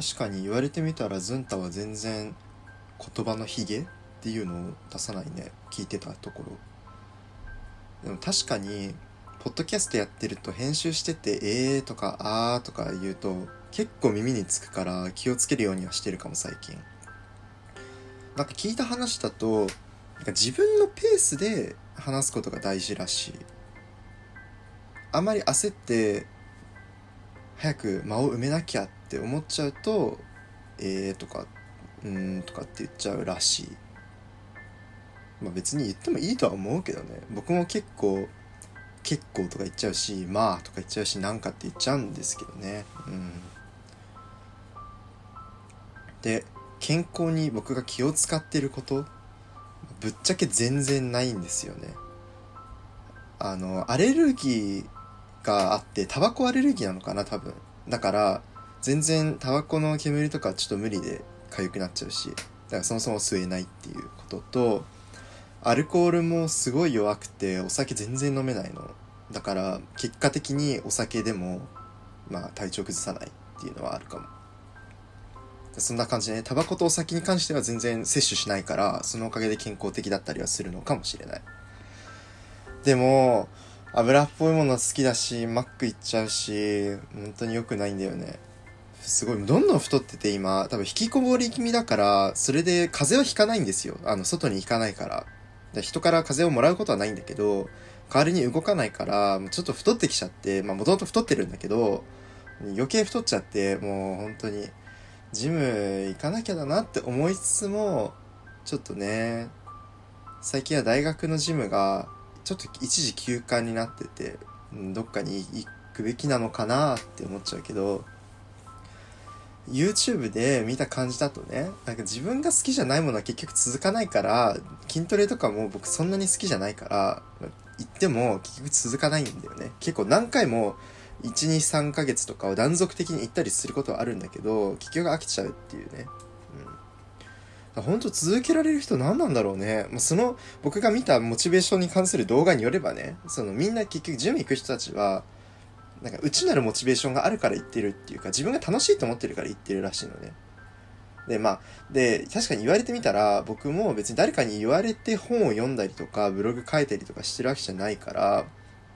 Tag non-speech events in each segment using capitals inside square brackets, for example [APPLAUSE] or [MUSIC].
確かに言われてみたらズンタは全然言葉のヒゲっていうのを出さないね。聞いてたところ。でも確かにポッドキャストやってると編集してて「えー」とか「あー」とか言うと結構耳につくから気をつけるようにはしてるかも最近。なんか聞いた話だとなんか自分のペースで話すことが大事らしい。あまり焦って早く間を埋めなきゃっって思っちゃうと「えー」とか「うん」とかって言っちゃうらしい。まあ別に言ってもいいとは思うけどね。僕も結構「結構」とか言っちゃうし「まあ」とか言っちゃうし「なんか」って言っちゃうんですけどね。うん。で健康に僕が気を使ってることぶっちゃけ全然ないんですよね。あのアレルギーがあってタバコアレルギーなのかな多分。だから全然タバコの煙とかちょっと無理で痒くなっちゃうしだからそもそも吸えないっていうこととアルコールもすごい弱くてお酒全然飲めないの。だから結果的にお酒でもまあ体調崩さないっていうのはあるかも。そんな感じでねタバコとお酒に関しては全然摂取しないからそのおかげで健康的だったりはするのかもしれない。でも油っぽいもの好きだしマック行っちゃうし本当に良くないんだよね。すごい。どんどん太ってて今多分引きこもり気味だからそれで風邪はひかないんですよ。あの外に行かないから。で人から風邪をもらうことはないんだけど代わりに動かないからちょっと太ってきちゃってまあもともと太ってるんだけど余計太っちゃってもう本当にジム行かなきゃだなって思いつつもちょっとね最近は大学のジムがちょっと一時休館になっててどっかに行くべきなのかなって思っちゃうけど YouTube で見た感じだとねなんか自分が好きじゃないものは結局続かないから筋トレとかも僕そんなに好きじゃないから行っても結局続かないんだよね。結構何回も123ヶ月とかを断続的に行ったりすることはあるんだけど結局飽きちゃうっていうね。うん。本当続けられる人何なんだろうね。もうその僕が見たモチベーションに関する動画によればね、そのみんな結局ジム行く人たちは、なんか内なるモチベーションがあるから言ってるっていうか、自分が楽しいと思ってるから言ってるらしいのね。で、まあ、で、確かに言われてみたら、僕も別に誰かに言われて本を読んだりとか、ブログ書いたりとかしてるわけじゃないから、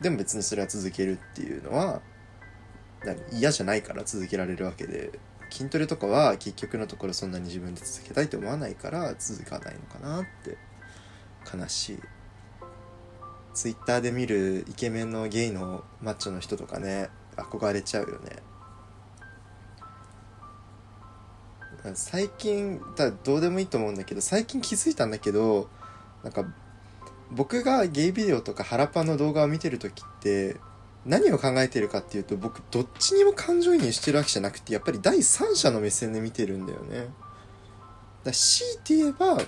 でも別にそれは続けるっていうのは、嫌じゃないから続けられるわけで、筋トレとかは結局のところそんなに自分で続けたいと思わないから続かないのかなって悲しいツイッターで見るイケメンのゲイのマッチョの人とかね憧れちゃうよね。最近だどうでもいいと思うんだけど最近気づいたんだけどなんか僕がゲイビデオとか腹パの動画を見てる時って何を考えてるかっていうと僕どっちにも感情移入してるわけじゃなくてやっぱり第三者の目線で見てるんだよね。だ強いて言えば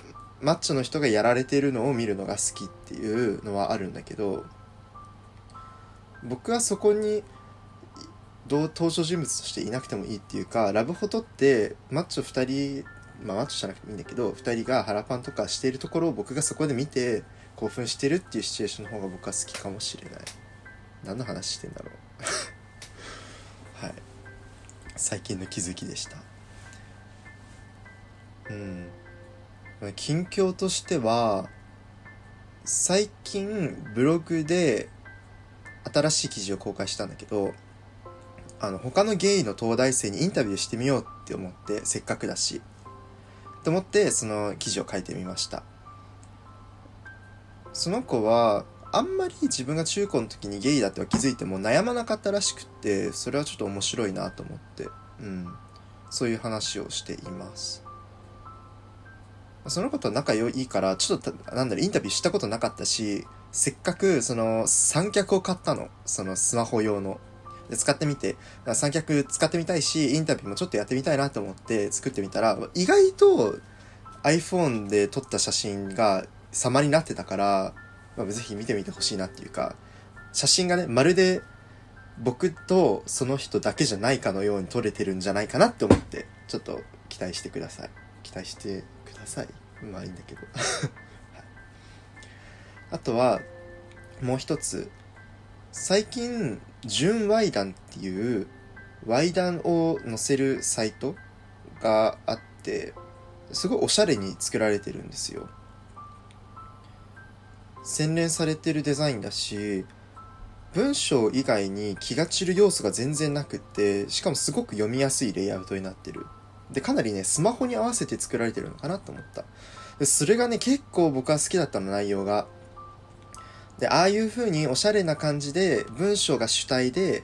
マッチョの人がやられてるのを見るのが好きっていうのはあるんだけど僕はそこに登場人物としていなくてもいいっていうかラブホトってマッチョ2人まあマッチョじゃなくてもいいんだけど2人が腹パンとかしているところを僕がそこで見て興奮してるっていうシチュエーションの方が僕は好きかもしれない。何の話してんだろう。[LAUGHS] はい。最近の気づきでした。うん。近況としては最近ブログで新しい記事を公開したんだけどあの他のゲイの東大生にインタビューしてみようって思ってせっかくだし。と思ってその記事を書いてみました。その子はあんまり自分が中高の時にゲイだっては気づいても悩まなかったらしくってそれはちょっと面白いなと思ってうん。そういう話をしています。その子と仲良いからちょっとなんだろインタビューしたことなかったしせっかくその三脚を買ったの。そのスマホ用の。で使ってみて。三脚使ってみたいしインタビューもちょっとやってみたいなと思って作ってみたら意外と iPhone で撮った写真が様になってたからまあ、ぜひ見てみてほしいなっていうか写真がねまるで僕とその人だけじゃないかのように撮れてるんじゃないかなって思ってちょっと期待してください。期待してください。まあいいんだけど、[LAUGHS] はい、あとはもう一つ。最近純ワイダンっていうワイダンを載せるサイトがあってすごいおしゃれに作られてるんですよ。洗練されてるデザインだし文章以外に気が散る要素が全然なくってしかもすごく読みやすいレイアウトになってる。でかなりねスマホに合わせて作られてるのかなと思った。でそれがね結構僕は好きだったの内容が。でああいう風におしゃれな感じで文章が主体で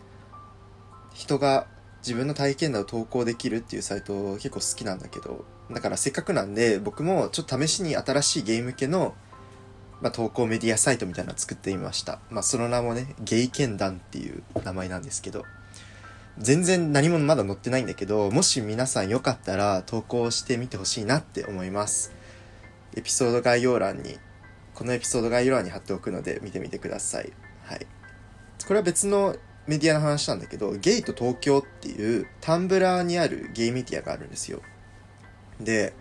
人が自分の体験談を投稿できるっていうサイト結構好きなんだけど。だからせっかくなんで僕もちょっと試しに新しいゲーム系の、まあ、投稿メディアサイトみたいなのを作ってみました。まあその名もねゲイ剣団っていう名前なんですけど。全然何もまだ載ってないんだけどもし皆さんよかったら投稿してみてほしいなって思います。エピソード概要欄にこのエピソード概要欄に貼っておくので見てみてください。はい。これは別のメディアの話なんだけどゲイと東京っていうタンブラーにあるゲイメディアがあるんですよ。で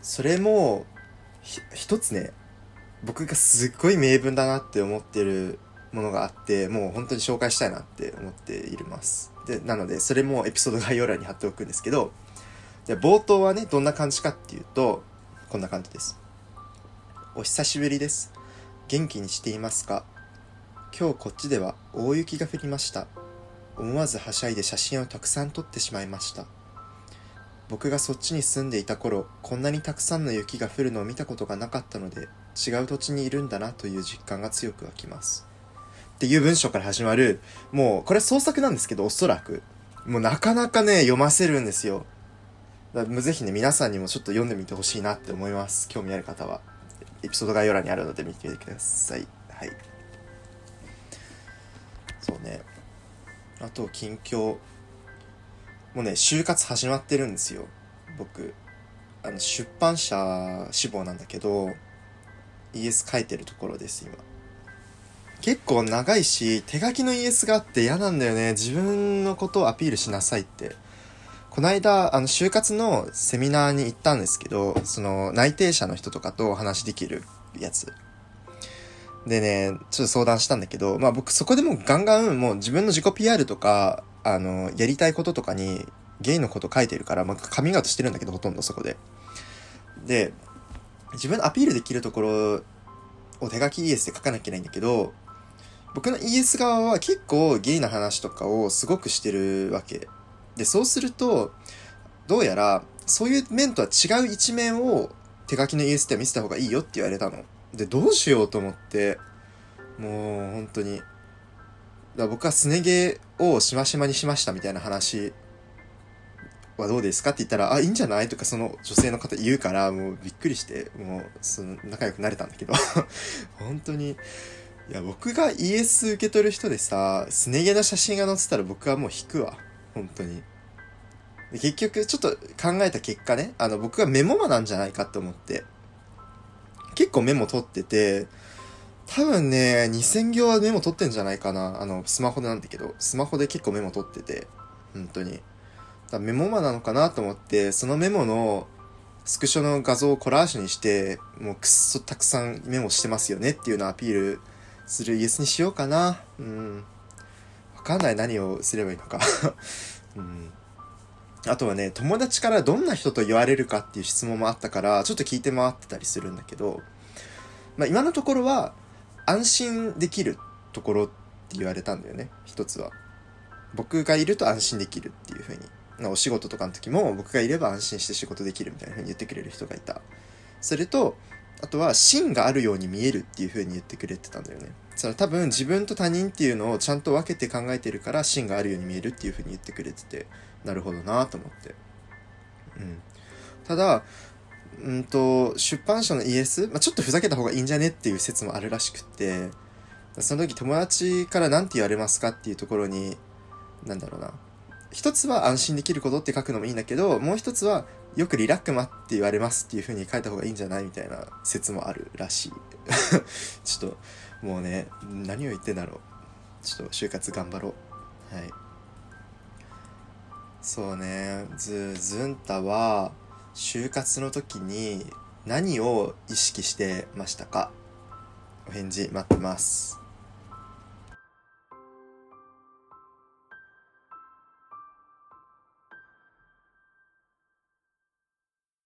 それも一つね僕がすっごい名文だなって思ってるものがあってもう本当に紹介したいなって思っています。でなのでそれもエピソード概要欄に貼っておくんですけどで冒頭はねどんな感じかっていうとこんな感じです。お久しぶりです。元気にしていますか？今日こっちでは大雪が降りました。思わずはしゃいで写真をたくさん撮ってしまいました。僕がそっちに住んでいた頃こんなにたくさんの雪が降るのを見たことがなかったので違う土地にいるんだなという実感が強く湧きます。っていう文章から始まるもうこれ創作なんですけどおそらく。もうなかなかね読ませるんですよ。ぜひね皆さんにもちょっと読んでみてほしいなって思います。興味ある方は。エピソード概要欄にあるので見てみてください。はい。そうね。あと近況。もうね就活始まってるんですよ。僕。あの出版社志望なんだけど ES 書いてるところです今。結構長いし手書きの ES があって嫌なんだよね。自分のことをアピールしなさいって。この間あの就活のセミナーに行ったんですけどその内定者の人とかとお話できるやつ。でねちょっと相談したんだけどまあ僕そこでもガンガンもう自分の自己 PR とかあの、やりたいこととかに、ゲイのこと書いてるから、まあ、カミングアウトしてるんだけど、ほとんどそこで。で、自分のアピールできるところを手書き ES で書かなきゃいけないんだけど、僕の ES 側は結構ゲイな話とかをすごくしてるわけ。で、そうすると、どうやら、そういう面とは違う一面を手書きの ES では見せた方がいいよって言われたの。で、どうしようと思って、もう本当にだ僕はすね毛をしましまにしましたみたいな話はどうですかって言ったら、あ、いいんじゃない？とかその女性の方言うから、もうびっくりして、もう、その、仲良くなれたんだけど [LAUGHS] 本当に、いや、僕が ES 受け取る人でさ、すね毛の写真が載ってたら僕はもう引くわ。本当に。結局、ちょっと考えた結果ね、あの、僕がメモマなんじゃないかって思って、結構メモ取ってて、多分ね、2000行はメモ取ってんじゃないかな。あの、スマホでなんだけど、スマホで結構メモ取ってて、本当に。だメモマなのかなと思って、そのメモのスクショの画像をコラージュにして、もうくっそたくさんメモしてますよねっていうのをアピールするイエスにしようかな。うん。わかんない何をすればいいのか [LAUGHS] うん。あとはね、友達からどんな人と言われるかっていう質問もあったから、ちょっと聞いて回ってたりするんだけど、まあ今のところは、安心できるところって言われたんだよね一つは僕がいると安心できるっていう風にお仕事とかの時も僕がいれば安心して仕事できるみたいな風に言ってくれる人がいたそれとあとは芯があるように見えるっていう風に言ってくれてたんだよね。それ多分自分と他人っていうのをちゃんと分けて考えてるから芯があるように見えるっていう風に言ってくれててなるほどなと思って。うん。ただうんと、出版社の ES、まあ、ちょっとふざけた方がいいんじゃねっていう説もあるらしくって、その時友達から何て言われますかっていうところに、なんだろうな。一つは安心できることって書くのもいいんだけど、もう一つはよくリラックマって言われますっていう風に書いた方がいいんじゃないみたいな説もあるらしい。[LAUGHS] ちょっと、もうね、何を言ってんだろう。ちょっと就活頑張ろう。はい。そうね、ズ、ズンタは、就活の時に何を意識してましたか？お返事待ってます。